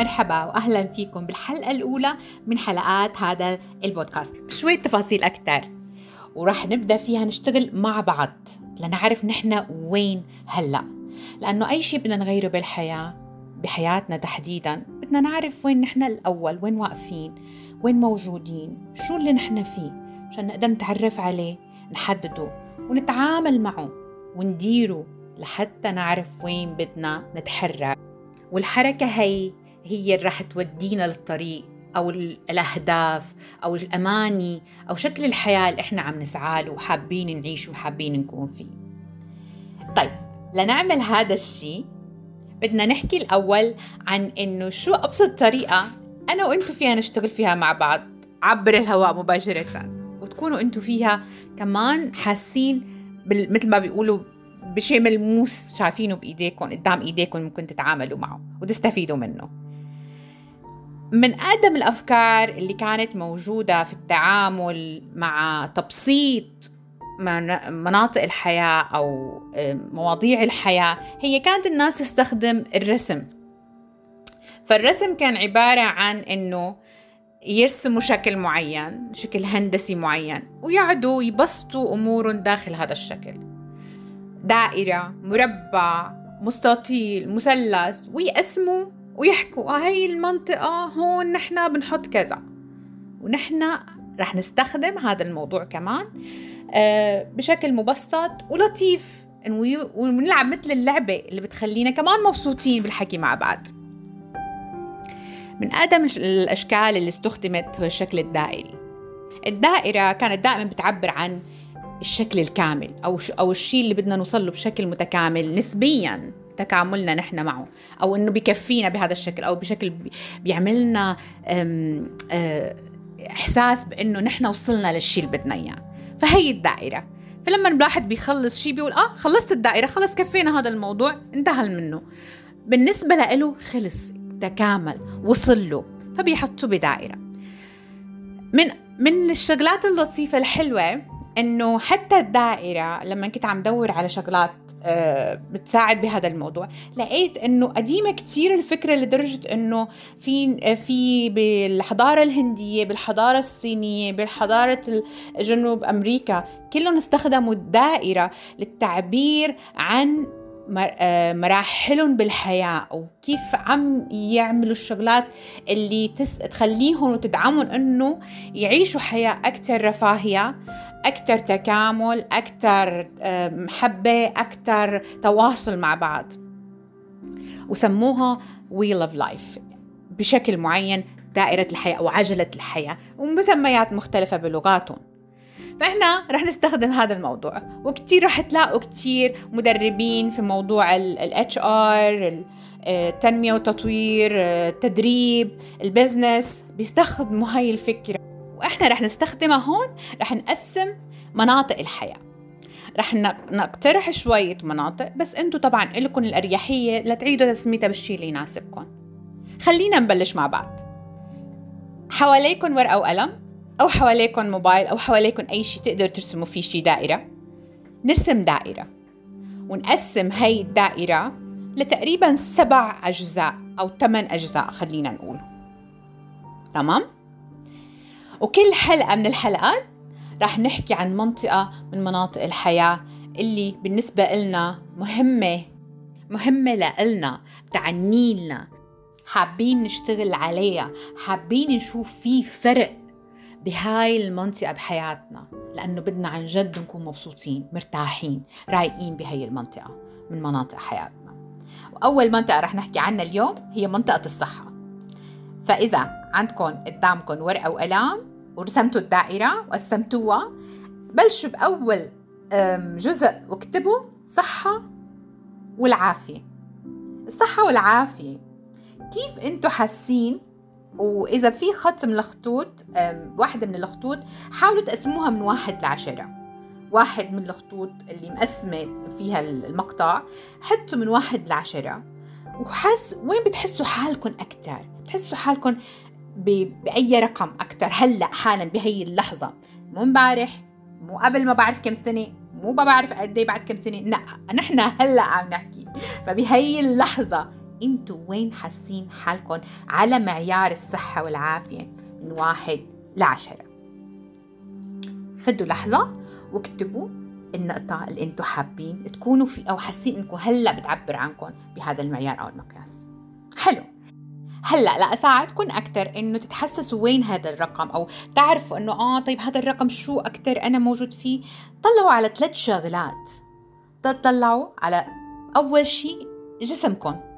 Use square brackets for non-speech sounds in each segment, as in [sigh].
مرحبا واهلا فيكم بالحلقة الأولى من حلقات هذا البودكاست. شوية تفاصيل أكثر وراح نبدأ فيها نشتغل مع بعض لنعرف نحن وين هلأ. لأنه أي شيء بدنا نغيره بالحياة بحياتنا تحديدا بدنا نعرف وين نحن الأول وين واقفين وين موجودين شو اللي نحن فيه عشان نقدر نتعرف عليه نحدده ونتعامل معه ونديره لحتى نعرف وين بدنا نتحرك. والحركة هي هي اللي رح تودينا للطريق أو الأهداف أو الأماني أو شكل الحياة اللي إحنا عم نسعى له وحابين نعيش وحابين نكون فيه. طيب لنعمل هذا الشيء بدنا نحكي الأول عن إنه شو أبسط طريقة أنا وإنتو فيها نشتغل فيها مع بعض عبر الهواء مباشرة وتكونوا إنتو فيها كمان حاسين مثل ما بيقولوا بشيء ملموس شايفينه بايديكم قدام ايديكم ممكن تتعاملوا معه وتستفيدوا منه. من أقدم الأفكار اللي كانت موجودة في التعامل مع تبسيط مناطق الحياة أو مواضيع الحياة هي كانت الناس تستخدم الرسم. فالرسم كان عبارة عن إنه يرسموا شكل معين شكل هندسي معين ويقعدوا يبسطوا أمورهم داخل هذا الشكل. دائرة مربع مستطيل مثلث ويقسموا ويحكوا آه هي المنطقة هون نحن بنحط كذا. ونحن رح نستخدم هذا الموضوع كمان آه بشكل مبسط ولطيف. ونلعب مثل اللعبة اللي بتخلينا كمان مبسوطين بالحكي مع بعض. من أقدم الأشكال اللي استخدمت هو الشكل الدائري. الدائرة كانت دائما بتعبر عن الشكل الكامل أو أو الشيء اللي بدنا نوصل له بشكل متكامل نسبيا. تكاملنا نحن معه أو إنه بكفينا بهذا الشكل أو بشكل بيعملنا إحساس بإنه نحن وصلنا للشيء اللي بدنا إياه. فهي الدائرة. فلما الواحد بيخلص شيء بيقول آه خلصت الدائرة خلص كفينا هذا الموضوع انتهى منه. بالنسبة له خلص تكامل وصل له فبيحطوه بدائرة. من من الشغلات اللطيفة الحلوة إنه حتى الدائرة لما كنت عم دور على شغلات آه، بتساعد بهذا الموضوع لقيت إنه قديمة كثير الفكرة لدرجة إنه في في بالحضارة الهندية بالحضارة الصينية بالحضارة جنوب أمريكا كلهم استخدموا الدائرة للتعبير عن مراحلهم بالحياة أو كيف عم يعملوا الشغلات اللي تس... تخليهم وتدعمهم أنه يعيشوا حياة أكثر رفاهية أكثر تكامل أكثر آه، محبة أكثر تواصل مع بعض. وسموها wheel of life بشكل معين دائرة الحياة أو عجلة الحياة ومسميات مختلفة بلغاتهم. فإحنا رح نستخدم هذا الموضوع. وكتير رح تلاقوا كتير مدربين في موضوع ال HR التنمية والتطوير التدريب البزنس بيستخدموا هاي الفكرة. وإحنا رح نستخدمها هون رح نقسم مناطق الحياة. رح نقترح شوية مناطق بس انتو طبعا لكم الأريحية لتعيدوا تسميتها بالشي اللي يناسبكم. خلينا نبلش مع بعض. حواليكم ورقة وقلم. أو حواليكم موبايل أو حواليكم أي شيء تقدروا ترسموا فيه شيء دائرة. نرسم دائرة. ونقسم هاي الدائرة لتقريبا سبع أجزاء أو ثمان أجزاء خلينا نقول. تمام؟ وكل حلقة من الحلقات رح نحكي عن منطقة من مناطق الحياة اللي بالنسبة إلنا مهمة مهمة لإلنا بتعني لنا. حابين نشتغل عليها حابين نشوف في فرق. بهاي المنطقة بحياتنا لأنه بدنا عن جد نكون مبسوطين مرتاحين رايقين بهاي المنطقة من مناطق حياتنا. وأول منطقة رح نحكي عنها اليوم هي منطقة الصحة. فإذا عندكم قدامكم ورقة وقلم ورسمتوا الدائرة وقسمتوها بلشوا بأول جزء واكتبوا صحة والعافية. الصحة والعافية كيف انتو حاسين وإذا في خط من الخطوط واحدة من الخطوط حاولوا تقسموها من واحد لعشرة. واحد من الخطوط اللي مقسمة فيها المقطع حطوا من واحد لعشرة. وحس وين بتحسوا حالكم أكتر؟ بتحسوا حالكم بأي رقم أكتر؟ هلأ حالا بهي اللحظة. مو امبارح مو قبل ما بعرف كم سنة مو ما بعرف قد إيه بعد كم سنة لا نحن هلأ عم نحكي. فبهي اللحظة أنتوا وين حاسين حالكم على معيار الصحة والعافية؟ من واحد لعشرة خدوا لحظة واكتبوا النقطة اللي أنتوا حابين تكونوا في أو حاسين انكم هلأ بتعبر عنكم بهذا المعيار أو المقياس. حلو. هلأ لاساعدكم أكثر إنه تتحسسوا وين هذا الرقم أو تعرفوا إنه آه طيب هذا الرقم شو أكثر أنا موجود فيه؟ طلعوا على ثلاث شغلات. تطلعوا على أول شيء جسمكم.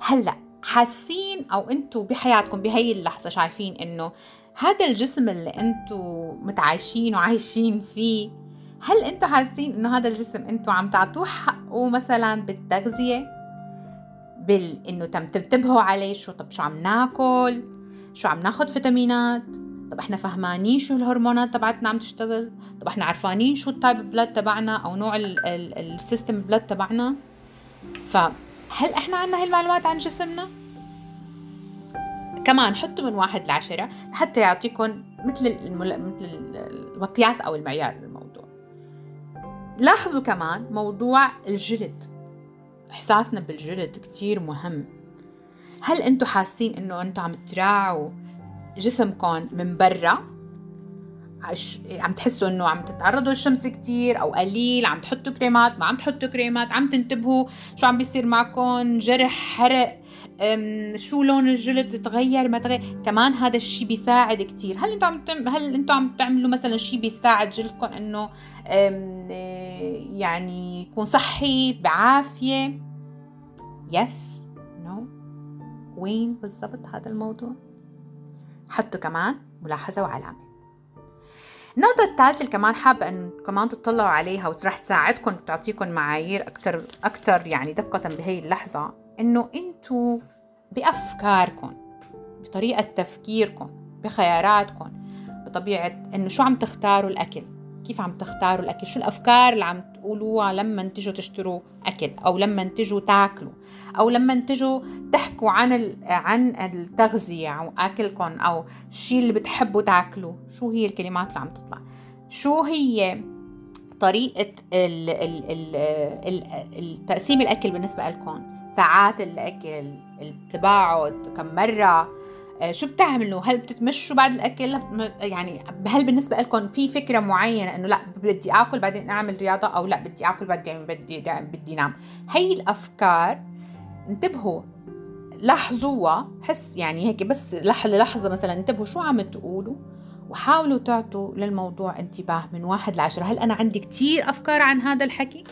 هلأ حاسين أو أنتم بحياتكم بهي اللحظة شايفين إنه هذا الجسم اللي أنتم متعايشين وعايشين فيه هل أنتم حاسين إنه هذا الجسم أنتم عم تعطوه حقه مثلا بالتغذية؟ بال إنه تم تنتبهوا عليه شو طب شو عم ناكل؟ شو عم ناخذ فيتامينات؟ طب إحنا فهمانين شو الهرمونات تبعتنا عم تشتغل؟ طب إحنا عرفانين شو ال type blood تبعنا أو نوع ال system blood تبعنا؟ فهل إحنا عنا هاي المعلومات عن جسمنا؟ كمان حطوا من واحد لعشرة حتى يعطيكم مثل المل... مثل المقياس أو المعيار للموضوع لاحظوا كمان موضوع الجلد. إحساسنا بالجلد كتير مهم. هل أنتوا حاسين إنه أنتوا عم تراعوا جسمكم من برا؟ عم تحسوا إنه عم تتعرضوا للشمس كتير أو قليل عم تحطوا كريمات ما عم تحطوا كريمات عم تنتبهوا شو عم بيصير معكم جرح حرق شو لون الجلد تغير ما تغير. كمان هذا الشيء بيساعد كتير. هل أنتم عم تم... هل أنتم عم تعملوا مثلا شيء بيساعد جلدكم إنه يعني يكون صحي بعافية؟ يس نو وين بالضبط هذا الموضوع؟ حطوا كمان ملاحظة وعلامة. النقطة الثالثة اللي كمان حابة أن كمان تطلعوا عليها وراح تساعدكم تعطيكم معايير أكثر أكثر يعني دقة بهي اللحظة إنه أنتوا بأفكاركم بطريقة تفكيركم بخياراتكم بطبيعة إنه شو عم تختاروا الأكل. كيف عم تختاروا الأكل؟ شو الأفكار اللي عم تقولوها لما تجوا تشتروا أكل؟ أو لما تجوا تاكلوا؟ أو لما تجوا تحكوا عن عن التغذية أو أكلكم أو الشيء اللي بتحبوا تاكلوا شو هي الكلمات اللي عم تطلع؟ شو هي طريقة التقسيم الأكل بالنسبة لكم؟ ساعات الأكل التباعد كم مرة؟ آه، شو بتعملوا؟ هل بتتمشوا بعد الأكل؟ يعني هل بالنسبة لكم في فكرة معينة إنه لا بدي آكل بعدين أعمل رياضة أو لا بدي آكل بعدين بدي بدي نام؟ هي الأفكار انتبهوا لاحظوها حس يعني هيك بس لحظة مثلا انتبهوا شو عم تقولوا وحاولوا تعطوا للموضوع انتباه من واحد لعشرة. هل أنا عندي كتير أفكار عن هذا الحكي؟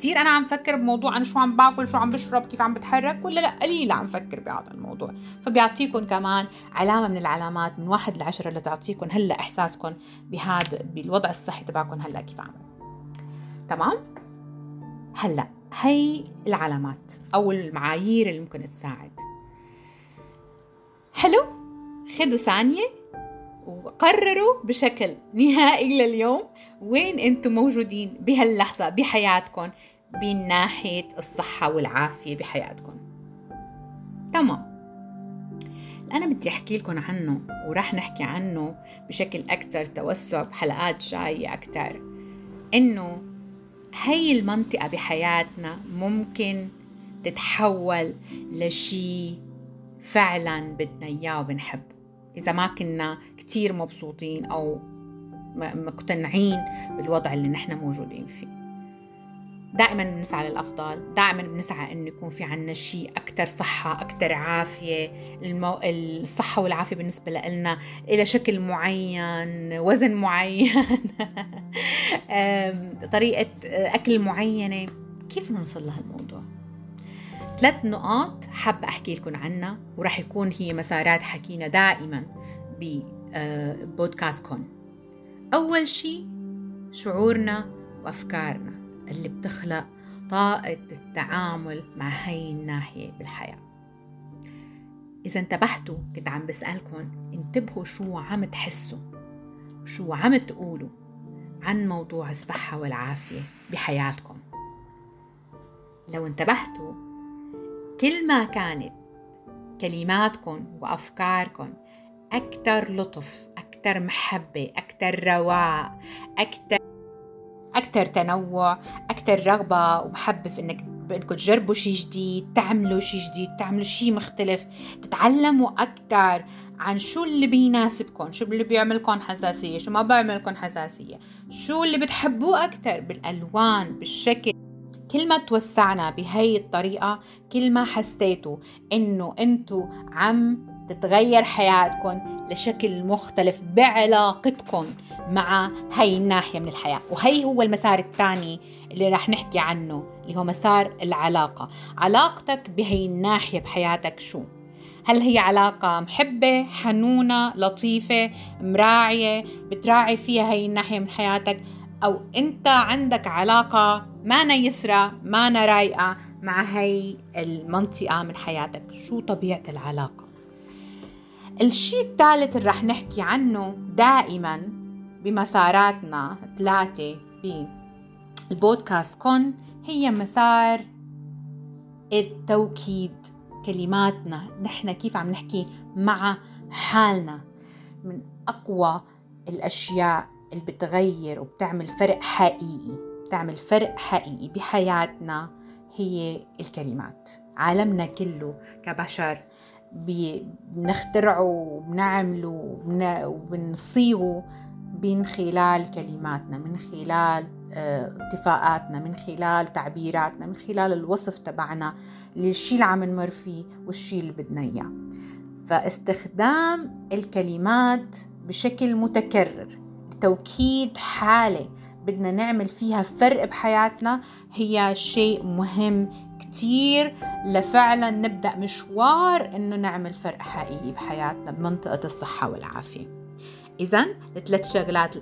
كثير أنا عم فكر بموضوع أنا شو عم باكل شو عم بشرب كيف عم بتحرك ولا لأ قليل عم فكر بهذا الموضوع. فبيعطيكم كمان علامة من العلامات من واحد لعشرة لتعطيكم هلأ إحساسكم بهذا بالوضع الصحي تبعكم هلأ كيف عامل تمام؟ هلأ هي العلامات أو المعايير اللي ممكن تساعد. حلو؟ خدوا ثانية وقرروا بشكل نهائي لليوم وين أنتم موجودين بهاللحظة بحياتكم. من ناحية الصحة والعافية بحياتكم. تمام. أنا بدي أحكي لكم عنه ورح نحكي عنه بشكل أكثر توسع بحلقات جاية أكثر إنه هي المنطقة بحياتنا ممكن تتحول لشي فعلا بدنا إياه وبنحبه إذا ما كنا كتير مبسوطين أو مقتنعين بالوضع اللي نحن موجودين فيه. دائما بنسعى للأفضل دائما بنسعى أنه يكون في عنا شيء أكثر صحة أكثر عافية. المو... الصحة والعافية بالنسبة لنا إلى شكل معين وزن معين. [laughs] طريقة أكل معينة. كيف نوصل لهالموضوع؟ ثلاث نقاط حابة أحكي لكم عنها ورح يكون هي مسارات حكينا دائما ببودكاست كون أول شيء شعورنا وأفكارنا. اللي بتخلق طاقة التعامل مع هاي الناحية بالحياة. إذا انتبهتوا كنت عم بسألكم انتبهوا شو عم تحسوا شو عم تقولوا عن موضوع الصحة والعافية بحياتكم. لو انتبهتوا كل ما كانت كلماتكم وأفكاركم أكثر لطف أكثر محبة أكثر رواء أكثر أكثر تنوع أكثر رغبة ومحبة في إنك بانكم تجربوا شيء جديد تعملوا شيء جديد تعملوا شيء مختلف تتعلموا أكثر عن شو اللي بيناسبكم شو اللي بيعملكم حساسية شو ما بيعملكم حساسية شو اللي بتحبوه أكثر بالألوان بالشكل. كل ما توسعنا بهي الطريقة كل ما حسيتوا إنه انتو عم تتغير حياتكم لشكل مختلف بعلاقتكم مع هاي الناحية من الحياة. وهي هو المسار الثاني اللي رح نحكي عنه اللي هو مسار العلاقة. علاقتك بهي الناحية بحياتك شو؟ هل هي علاقة محبة حنونة لطيفة مراعية بتراعي فيها هي الناحية من حياتك؟ أو أنت عندك علاقة ما يسرى ما رايقة مع هي المنطقة من حياتك؟ شو طبيعة العلاقة؟ الشيء الثالث اللي رح نحكي عنه دائما بمساراتنا ثلاثة بالبودكاست كون هي مسار التوكيد كلماتنا. نحن كيف عم نحكي مع حالنا. من أقوى الأشياء اللي بتغير وبتعمل فرق حقيقي بتعمل فرق حقيقي بحياتنا هي الكلمات. عالمنا كله كبشر بنخترعه وبنعمله وبنصيغه من خلال كلماتنا من خلال آه، اتفاقاتنا من خلال تعبيراتنا من خلال الوصف تبعنا للشي اللي عم نمر فيه والشي اللي بدنا إياه. فاستخدام الكلمات بشكل متكرر لتوكيد حالة بدنا نعمل فيها فرق بحياتنا هي شيء مهم كتير. لفعلا نبدأ مشوار إنه نعمل فرق حقيقي بحياتنا بمنطقة الصحة والعافية. إذا الثلاث شغلات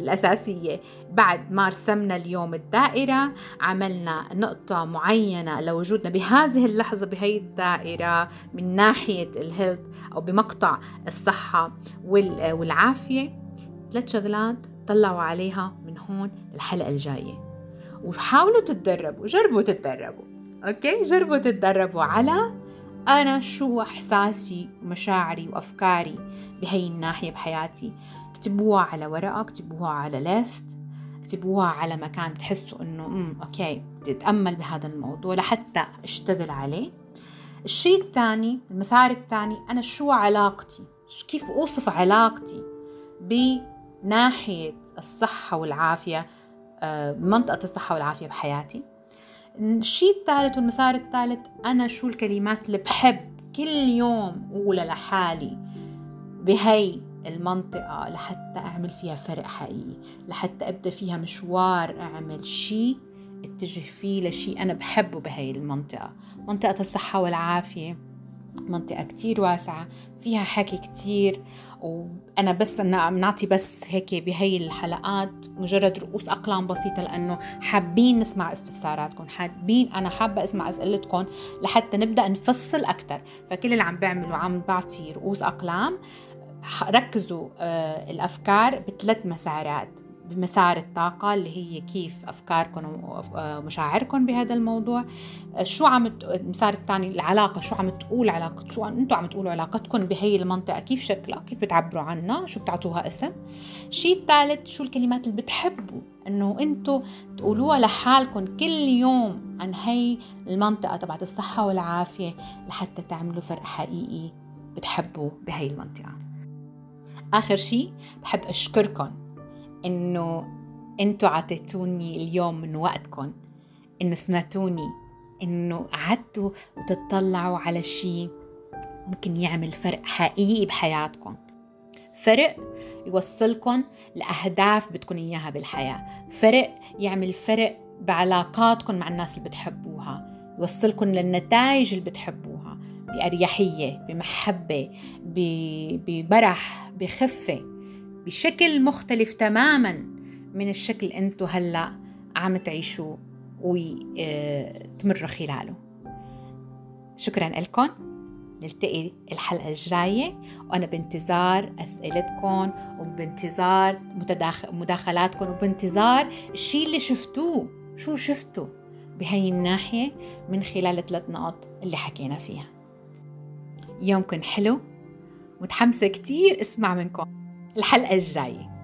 الأساسية بعد ما رسمنا اليوم الدائرة عملنا نقطة معينة لوجودنا بهذه اللحظة بهي الدائرة من ناحية ال health أو بمقطع الصحة والعافية. ثلاث شغلات طلعوا عليها من هون للحلقة الجاية. وحاولوا تتدربوا جربوا تتدربوا okay؟ جربوا تتدربوا على أنا شو إحساسي ومشاعري وأفكاري بهي الناحية بحياتي. اكتبوها على ورقة اكتبوها على ليست اكتبوها على مكان بتحسوا إنه امم أوكي بدي أتأمل بهذا الموضوع لحتى أشتغل عليه. الشيء الثاني المسار الثاني أنا شو علاقتي؟ كيف أوصف علاقتي بناحيه الصحة والعافية بمنطقه آه، الصحة والعافية بحياتي. الشيء الثالث والمسار الثالث أنا شو الكلمات اللي بحب كل يوم أقولها لحالي بهي المنطقة لحتى أعمل فيها فرق حقيقي لحتى أبدأ فيها مشوار أعمل شيء اتجه فيه لشيء أنا بحبه بهي المنطقة. منطقة الصحة والعافية منطقة كتير واسعة فيها حكي كتير. وأنا بس أنا نعطي بس هيك بهي الحلقات مجرد رؤوس أقلام بسيطة لأنه حابين نسمع استفساراتكم حابين أنا حابة أسمع أسئلتكم لحتى نبدأ نفصل أكتر. فكل اللي عم بعمله عم بعطي رؤوس أقلام ركزوا آه، الأفكار بثلاث مسارات. بمسار الطاقة اللي هي كيف أفكاركم ومشاعركم بهذا الموضوع. شو عم المسار الثاني العلاقة شو عم تقول علاقة شو أنتم عم تقولوا علاقتكم بهي المنطقة؟ كيف شكلها؟ كيف بتعبروا عنها؟ شو بتعطوها اسم؟ الشيء الثالث شو الكلمات اللي بتحبوا؟ إنه أنتم تقولوها لحالكم كل يوم عن هي المنطقة تبعت الصحة والعافية لحتى تعملوا فرق حقيقي بتحبوا بهي المنطقة. آخر شيء بحب أشكركم. إنه أنتوا عطيتوني اليوم من وقتكم إنه سمعتوني إنه قعدتوا وتطلعوا على شيء ممكن يعمل فرق حقيقي بحياتكم فرق يوصلكم لأهداف بدكم إياها بالحياة. فرق يعمل فرق بعلاقاتكم مع الناس اللي بتحبوها. يوصلكم للنتائج اللي بتحبوها. بأريحية بمحبة بمرح بخفة. بشكل مختلف تماما من الشكل أنتو هلأ عم تعيشوا وتمروا خلاله. شكرا لكم. نلتقي الحلقة الجاية وأنا بانتظار أسئلتكم وبانتظار مداخلاتكم وبانتظار الشيء اللي شفتوه. شو شفتوا بهي الناحية من خلال الثلاث نقط اللي حكينا فيها. يومكم حلو. متحمسة كتير أسمع منكم. الحلقة الجاية.